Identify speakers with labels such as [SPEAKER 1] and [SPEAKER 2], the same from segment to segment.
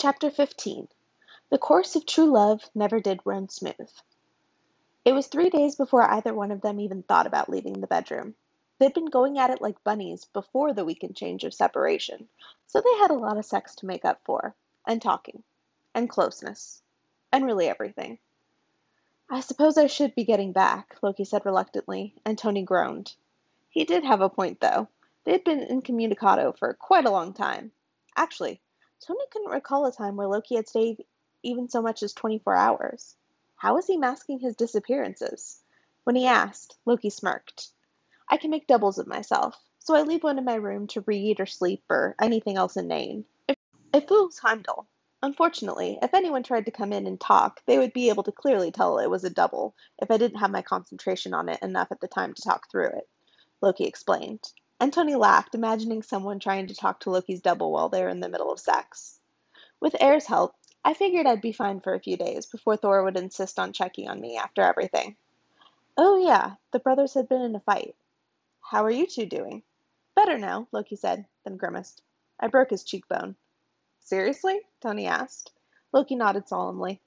[SPEAKER 1] Chapter 15 The course of true love never did run smooth. It was three days before either one of them even thought about leaving the bedroom. They'd been going at it like bunnies before the weekend change of separation, so they had a lot of sex to make up for, and talking, and closeness, and really everything. I suppose I should be getting back, Loki said reluctantly, and Tony groaned. He did have a point, though. They had been incommunicado for quite a long time. Actually, Tony couldn't recall a time where Loki had stayed even so much as 24 hours. How was he masking his disappearances? When he asked, Loki smirked. I can make doubles of myself, so I leave one in my room to read or sleep or anything else inane. It fools Heimdall. Unfortunately, if anyone tried to come in and talk, they would be able to clearly tell it was a double if I didn't have my concentration on it enough at the time to talk through it, Loki explained. And Tony laughed, imagining someone trying to talk to Loki's double while they were in the middle of sex. With Eir's help, I figured I'd be fine for a few days before Thor would insist on checking on me after everything. Oh, yeah, the brothers had been in a fight. How are you two doing? Better now, Loki said, then grimaced. I broke his cheekbone. Seriously? Tony asked. Loki nodded solemnly.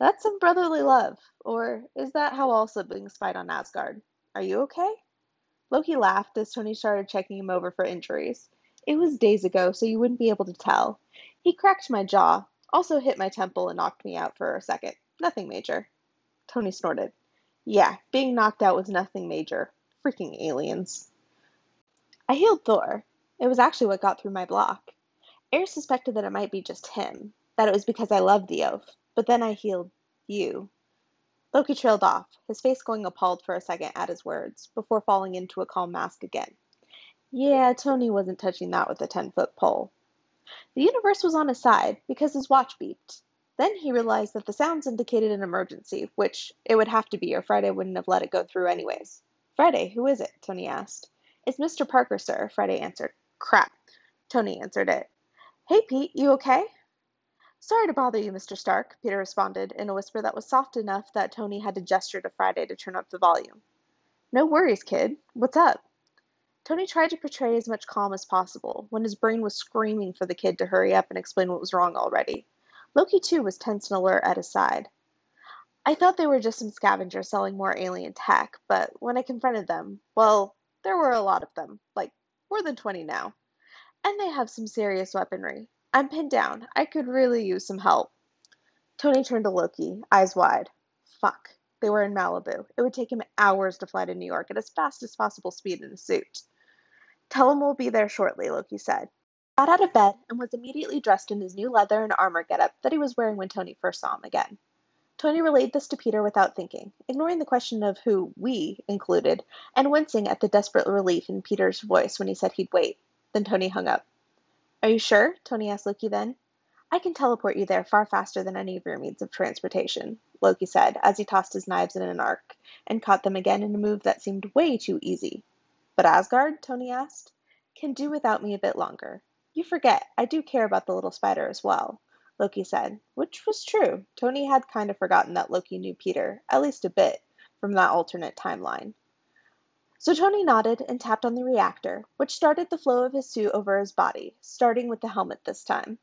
[SPEAKER 1] That's some brotherly love. Or is that how all siblings fight on Asgard? Are you okay? Loki laughed as Tony started checking him over for injuries. It was days ago, so you wouldn't be able to tell. He cracked my jaw, also hit my temple and knocked me out for a second. Nothing major. Tony snorted. Yeah, being knocked out was nothing major. Freaking aliens. I healed Thor. It was actually what got through my block. Eir suspected that it might be just him, that it was because I loved the oaf, but then I healed you. Loki trailed off, his face going appalled for a second at his words, before falling into a calm mask again. Yeah, Tony wasn't touching that with a ten foot pole. The universe was on his side because his watch beeped. Then he realized that the sounds indicated an emergency, which it would have to be or Friday wouldn't have let it go through anyways. Friday, who is it? Tony asked. It's Mr. Parker, sir, Friday answered. Crap. Tony answered it. Hey, Pete, you okay? Sorry to bother you, Mr. Stark, Peter responded in a whisper that was soft enough that Tony had to gesture to Friday to turn up the volume. No worries, kid. What's up? Tony tried to portray as much calm as possible when his brain was screaming for the kid to hurry up and explain what was wrong already. Loki, too, was tense and alert at his side. I thought they were just some scavengers selling more alien tech, but when I confronted them, well, there were a lot of them, like more than 20 now. And they have some serious weaponry. I'm pinned down. I could really use some help. Tony turned to Loki, eyes wide. Fuck. They were in Malibu. It would take him hours to fly to New York at as fast as possible speed in a suit. Tell him we'll be there shortly, Loki said. Got out of bed and was immediately dressed in his new leather and armor getup that he was wearing when Tony first saw him again. Tony relayed this to Peter without thinking, ignoring the question of who we included, and wincing at the desperate relief in Peter's voice when he said he'd wait. Then Tony hung up. Are you sure? Tony asked Loki then. I can teleport you there far faster than any of your means of transportation, Loki said as he tossed his knives in an arc and caught them again in a move that seemed way too easy. But Asgard, Tony asked, can do without me a bit longer. You forget, I do care about the little spider as well, Loki said, which was true. Tony had kind of forgotten that Loki knew Peter, at least a bit, from that alternate timeline. So Tony nodded and tapped on the reactor, which started the flow of his suit over his body, starting with the helmet this time.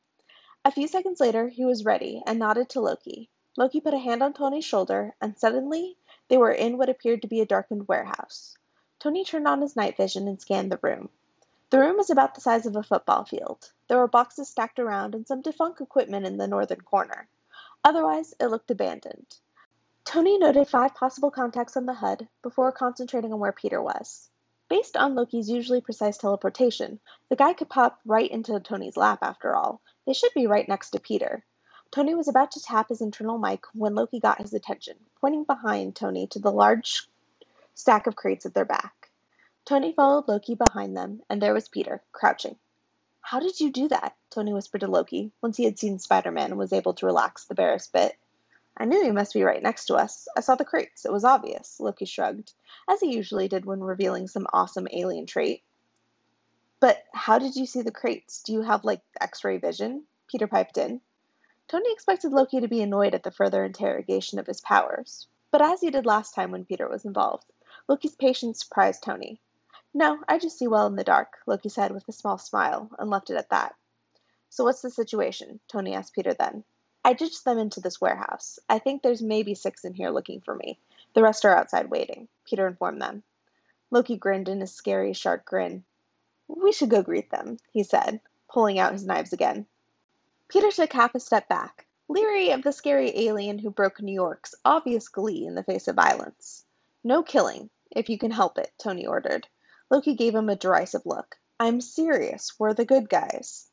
[SPEAKER 1] A few seconds later, he was ready and nodded to Loki. Loki put a hand on Tony's shoulder, and suddenly they were in what appeared to be a darkened warehouse. Tony turned on his night vision and scanned the room. The room was about the size of a football field. There were boxes stacked around and some defunct equipment in the northern corner. Otherwise, it looked abandoned. Tony noted five possible contacts on the HUD before concentrating on where Peter was. Based on Loki's usually precise teleportation, the guy could pop right into Tony's lap after all. They should be right next to Peter. Tony was about to tap his internal mic when Loki got his attention, pointing behind Tony to the large stack of crates at their back. Tony followed Loki behind them, and there was Peter, crouching. How did you do that? Tony whispered to Loki, once he had seen Spider Man and was able to relax the barest bit. I knew he must be right next to us. I saw the crates. It was obvious. Loki shrugged, as he usually did when revealing some awesome alien trait. But how did you see the crates? Do you have, like, x ray vision? Peter piped in. Tony expected Loki to be annoyed at the further interrogation of his powers, but as he did last time when Peter was involved, Loki's patience surprised Tony. No, I just see well in the dark, Loki said with a small smile, and left it at that. So what's the situation? Tony asked Peter then. I ditched them into this warehouse. I think there's maybe six in here looking for me. The rest are outside waiting, Peter informed them. Loki grinned in a scary, sharp grin. We should go greet them, he said, pulling out his knives again. Peter took half a step back, leery of the scary alien who broke New York's obvious glee in the face of violence. No killing, if you can help it, Tony ordered. Loki gave him a derisive look. I'm serious. We're the good guys.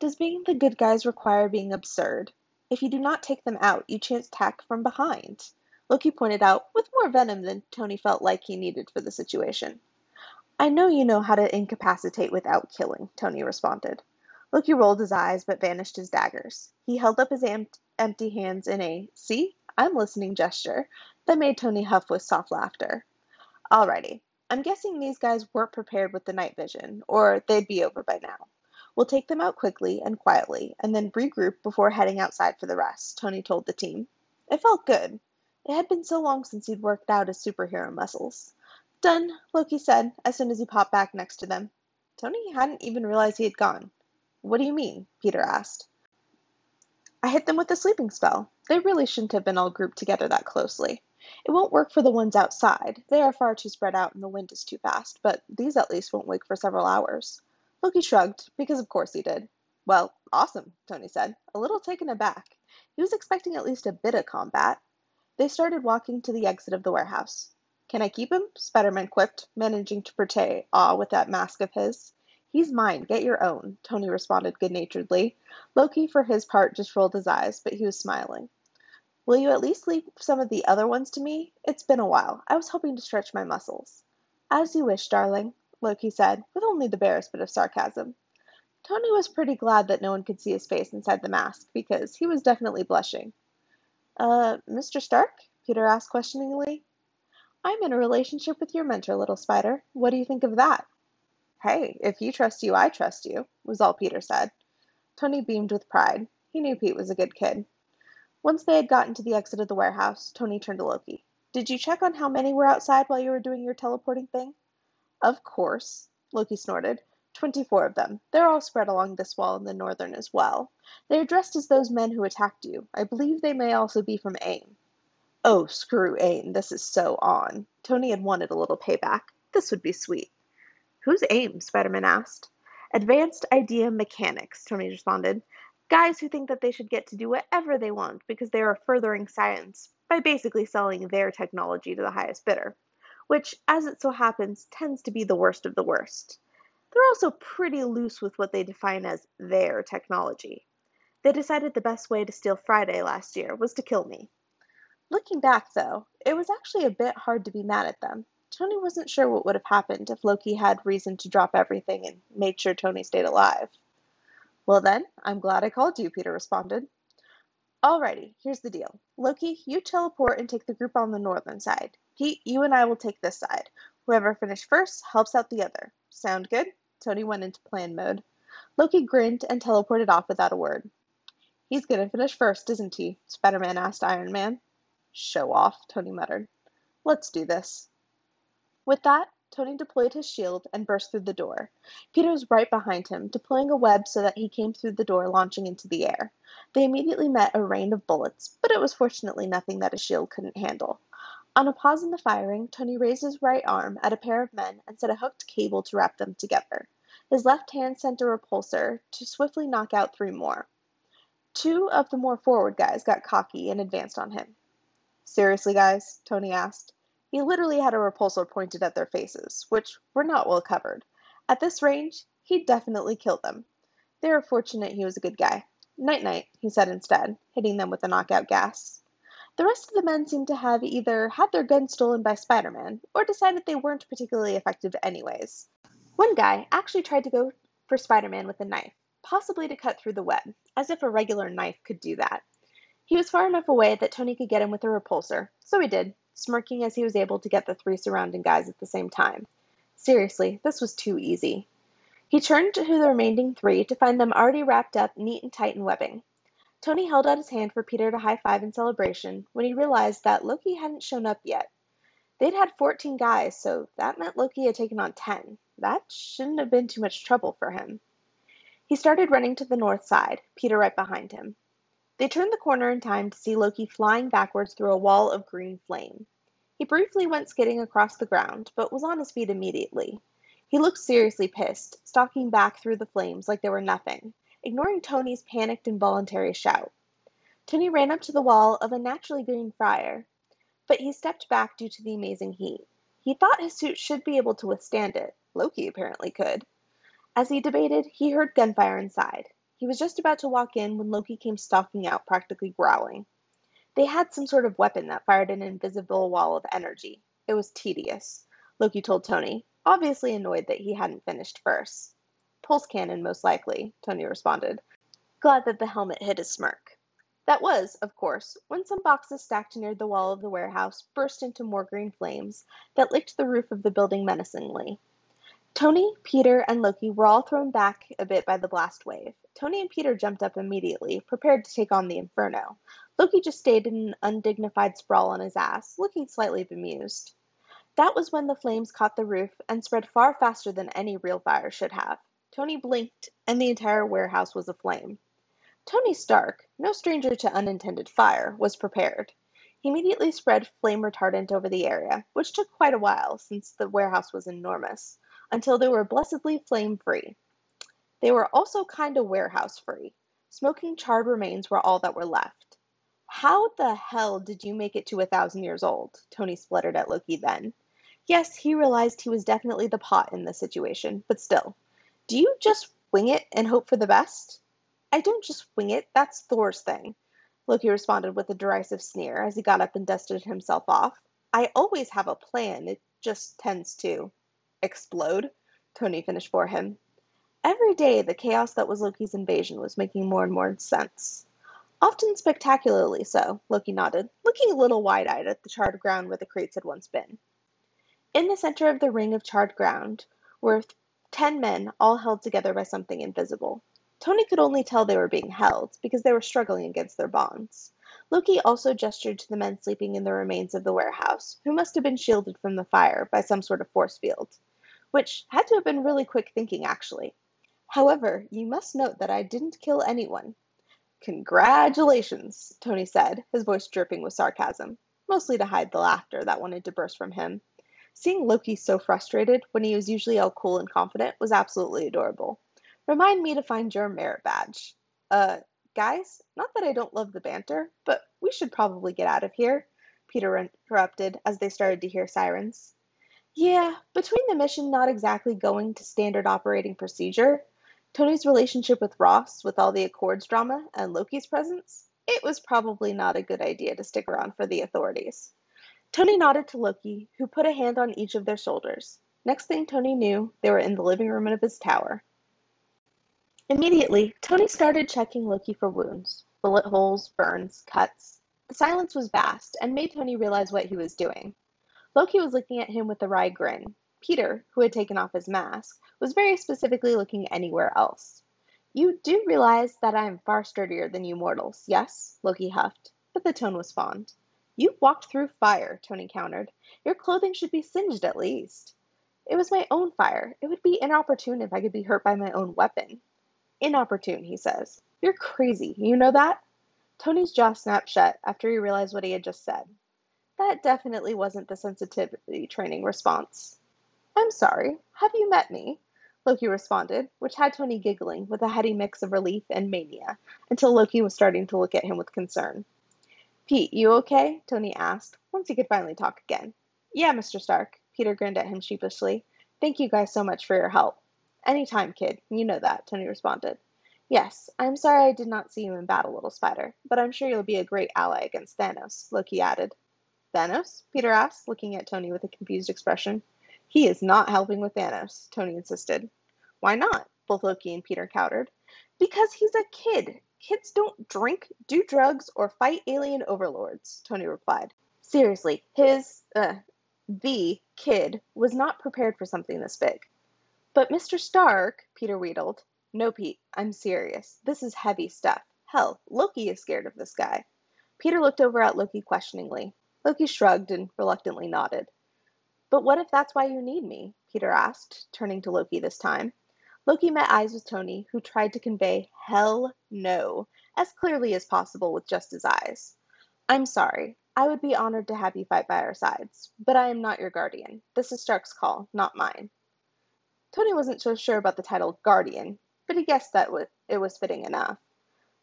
[SPEAKER 1] Does being the good guys require being absurd? If you do not take them out, you chance attack from behind. Loki pointed out, with more venom than Tony felt like he needed for the situation. I know you know how to incapacitate without killing, Tony responded. Loki rolled his eyes but vanished his daggers. He held up his em- empty hands in a, see, I'm listening gesture that made Tony huff with soft laughter. Alrighty, I'm guessing these guys weren't prepared with the night vision, or they'd be over by now. We'll take them out quickly and quietly, and then regroup before heading outside for the rest, Tony told the team. It felt good. It had been so long since he'd worked out his superhero muscles. Done, Loki said, as soon as he popped back next to them. Tony hadn't even realized he had gone. What do you mean? Peter asked. I hit them with a sleeping spell. They really shouldn't have been all grouped together that closely. It won't work for the ones outside. They are far too spread out and the wind is too fast, but these at least won't wake for several hours. Loki shrugged, because of course he did. Well, awesome, Tony said, a little taken aback. He was expecting at least a bit of combat. They started walking to the exit of the warehouse. Can I keep him? Spider-Man quipped, managing to portray awe with that mask of his. He's mine, get your own, Tony responded good naturedly. Loki, for his part, just rolled his eyes, but he was smiling. Will you at least leave some of the other ones to me? It's been a while. I was hoping to stretch my muscles. As you wish, darling, Loki said, with only the barest bit of sarcasm. Tony was pretty glad that no one could see his face inside the mask, because he was definitely blushing. Uh, Mr. Stark? Peter asked questioningly. I'm in a relationship with your mentor, little spider. What do you think of that? Hey, if you trust you, I trust you, was all Peter said. Tony beamed with pride. He knew Pete was a good kid. Once they had gotten to the exit of the warehouse, Tony turned to Loki. Did you check on how many were outside while you were doing your teleporting thing? Of course, Loki snorted. Twenty-four of them. They're all spread along this wall in the northern as well. They are dressed as those men who attacked you. I believe they may also be from AIM. Oh, screw AIM. This is so on. Tony had wanted a little payback. This would be sweet. Who's AIM? Spider-Man asked. Advanced Idea Mechanics, Tony responded. Guys who think that they should get to do whatever they want because they are furthering science by basically selling their technology to the highest bidder, which, as it so happens, tends to be the worst of the worst. They're also pretty loose with what they define as their technology. They decided the best way to steal Friday last year was to kill me. Looking back, though, it was actually a bit hard to be mad at them. Tony wasn't sure what would have happened if Loki had reason to drop everything and made sure Tony stayed alive. Well, then, I'm glad I called you, Peter responded. Alrighty, here's the deal. Loki, you teleport and take the group on the northern side. Pete, you and I will take this side. Whoever finished first helps out the other. Sound good? Tony went into plan mode. Loki grinned and teleported off without a word. He's gonna finish first, isn't he? Spider Man asked Iron Man. Show off, Tony muttered. Let's do this. With that, Tony deployed his shield and burst through the door. Peter was right behind him, deploying a web so that he came through the door launching into the air. They immediately met a rain of bullets, but it was fortunately nothing that a shield couldn't handle. On a pause in the firing, Tony raised his right arm at a pair of men and set a hooked cable to wrap them together. His left hand sent a repulsor to swiftly knock out three more. Two of the more forward guys got cocky and advanced on him. Seriously, guys? Tony asked. He literally had a repulsor pointed at their faces, which were not well covered. At this range, he'd definitely kill them. They were fortunate he was a good guy. Night night, he said instead, hitting them with a knockout gas. The rest of the men seemed to have either had their guns stolen by Spider Man or decided they weren't particularly effective anyways. One guy actually tried to go for Spider Man with a knife, possibly to cut through the web, as if a regular knife could do that. He was far enough away that Tony could get him with a repulsor, so he did, smirking as he was able to get the three surrounding guys at the same time. Seriously, this was too easy. He turned to the remaining three to find them already wrapped up neat and tight in webbing. Tony held out his hand for Peter to high five in celebration when he realized that Loki hadn't shown up yet. They'd had 14 guys, so that meant Loki had taken on 10. That shouldn't have been too much trouble for him. He started running to the north side, Peter right behind him. They turned the corner in time to see Loki flying backwards through a wall of green flame. He briefly went skidding across the ground, but was on his feet immediately. He looked seriously pissed, stalking back through the flames like they were nothing, ignoring Tony's panicked involuntary shout. Tony ran up to the wall of a naturally green fire, but he stepped back due to the amazing heat. He thought his suit should be able to withstand it. Loki apparently could. As he debated, he heard gunfire inside. He was just about to walk in when Loki came stalking out, practically growling. They had some sort of weapon that fired an invisible wall of energy. It was tedious, Loki told Tony, obviously annoyed that he hadn't finished first. Pulse cannon, most likely, Tony responded, glad that the helmet hid his smirk. That was, of course, when some boxes stacked near the wall of the warehouse burst into more green flames that licked the roof of the building menacingly. Tony, Peter, and Loki were all thrown back a bit by the blast wave. Tony and Peter jumped up immediately, prepared to take on the inferno. Loki just stayed in an undignified sprawl on his ass, looking slightly bemused. That was when the flames caught the roof and spread far faster than any real fire should have. Tony blinked, and the entire warehouse was aflame. Tony Stark, no stranger to unintended fire, was prepared. He immediately spread flame retardant over the area, which took quite a while since the warehouse was enormous until they were blessedly flame free. They were also kind of warehouse free. Smoking charred remains were all that were left. How the hell did you make it to a thousand years old? Tony spluttered at Loki then. Yes, he realized he was definitely the pot in this situation, but still. Do you just wing it and hope for the best? I don't just wing it, that's Thor's thing. Loki responded with a derisive sneer as he got up and dusted himself off. I always have a plan, it just tends to explode, Tony finished for him. Every day, the chaos that was Loki's invasion was making more and more sense. Often spectacularly so, Loki nodded, looking a little wide eyed at the charred ground where the crates had once been. In the center of the ring of charred ground were ten men, all held together by something invisible. Tony could only tell they were being held, because they were struggling against their bonds. Loki also gestured to the men sleeping in the remains of the warehouse, who must have been shielded from the fire by some sort of force field which had to have been really quick thinking, actually. However, you must note that I didn't kill anyone. Congratulations, Tony said, his voice dripping with sarcasm, mostly to hide the laughter that wanted to burst from him. Seeing Loki so frustrated when he was usually all cool and confident was absolutely adorable. Remind me to find your merit badge. Uh, guys, not that I don't love the banter, but we should probably get out of here, Peter interrupted as they started to hear sirens. Yeah, between the mission not exactly going to standard operating procedure, Tony's relationship with Ross, with all the Accords drama, and Loki's presence, it was probably not a good idea to stick around for the authorities. Tony nodded to Loki, who put a hand on each of their shoulders. Next thing Tony knew, they were in the living room of his tower. Immediately, Tony started checking Loki for wounds bullet holes, burns, cuts. The silence was vast and made Tony realize what he was doing. Loki was looking at him with a wry grin. Peter, who had taken off his mask, was very specifically looking anywhere else. You do realize that I am far sturdier than you mortals, yes? Loki huffed, but the tone was fond. You walked through fire, Tony countered. Your clothing should be singed at least. It was my own fire. It would be inopportune if I could be hurt by my own weapon. Inopportune, he says. You're crazy. You know that? Tony's jaw snapped shut after he realized what he had just said. That definitely wasn't the sensitivity training response. I'm sorry, have you met me? Loki responded, which had Tony giggling with a heady mix of relief and mania, until Loki was starting to look at him with concern. Pete, you okay? Tony asked, once he could finally talk again. Yeah, Mr. Stark. Peter grinned at him sheepishly. Thank you guys so much for your help. Any time, kid. You know that, Tony responded. Yes, I'm sorry I did not see you in battle, little spider, but I'm sure you'll be a great ally against Thanos, Loki added. Thanos? Peter asked, looking at Tony with a confused expression. He is not helping with Thanos, Tony insisted. Why not? Both Loki and Peter countered. Because he's a kid. Kids don't drink, do drugs, or fight alien overlords, Tony replied. Seriously, his, uh, the kid was not prepared for something this big. But Mr. Stark, Peter wheedled. No, Pete, I'm serious. This is heavy stuff. Hell, Loki is scared of this guy. Peter looked over at Loki questioningly. Loki shrugged and reluctantly nodded. But what if that's why you need me? Peter asked, turning to Loki this time. Loki met eyes with Tony, who tried to convey hell no as clearly as possible with just his eyes. I'm sorry. I would be honored to have you fight by our sides, but I am not your guardian. This is Stark's call, not mine. Tony wasn't so sure about the title guardian, but he guessed that it was fitting enough.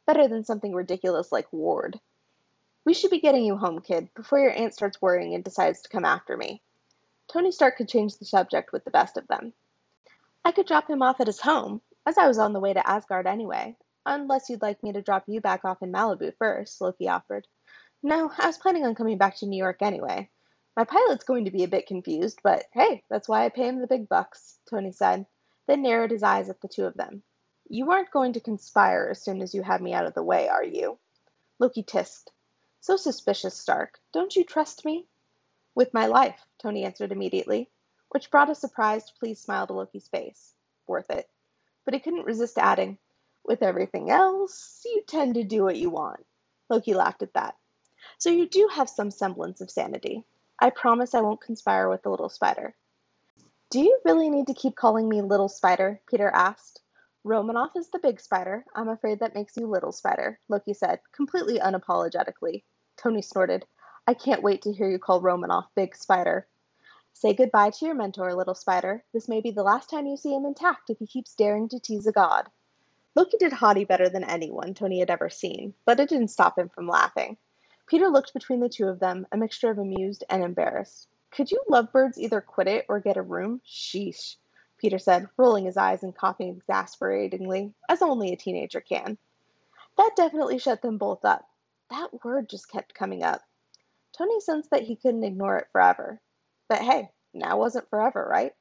[SPEAKER 1] Better than something ridiculous like ward. We should be getting you home, kid, before your aunt starts worrying and decides to come after me. Tony Stark could change the subject with the best of them. I could drop him off at his home, as I was on the way to Asgard anyway, unless you'd like me to drop you back off in Malibu first, Loki offered. No, I was planning on coming back to New York anyway. My pilot's going to be a bit confused, but hey, that's why I pay him the big bucks, Tony said, then narrowed his eyes at the two of them. You aren't going to conspire as soon as you have me out of the way, are you? Loki tisked. So suspicious, Stark. Don't you trust me? With my life, Tony answered immediately, which brought a surprised, pleased smile to Loki's face. Worth it. But he couldn't resist adding, With everything else, you tend to do what you want. Loki laughed at that. So you do have some semblance of sanity. I promise I won't conspire with the little spider. Do you really need to keep calling me little spider? Peter asked. Romanoff is the big spider. I'm afraid that makes you little spider, Loki said, completely unapologetically. Tony snorted. I can't wait to hear you call Romanoff big spider. Say goodbye to your mentor, little spider. This may be the last time you see him intact if he keeps daring to tease a god. Loki did haughty better than anyone Tony had ever seen, but it didn't stop him from laughing. Peter looked between the two of them, a mixture of amused and embarrassed. Could you lovebirds either quit it or get a room? Sheesh. Peter said, rolling his eyes and coughing exasperatingly, as only a teenager can. That definitely shut them both up. That word just kept coming up. Tony sensed that he couldn't ignore it forever. But hey, now wasn't forever, right?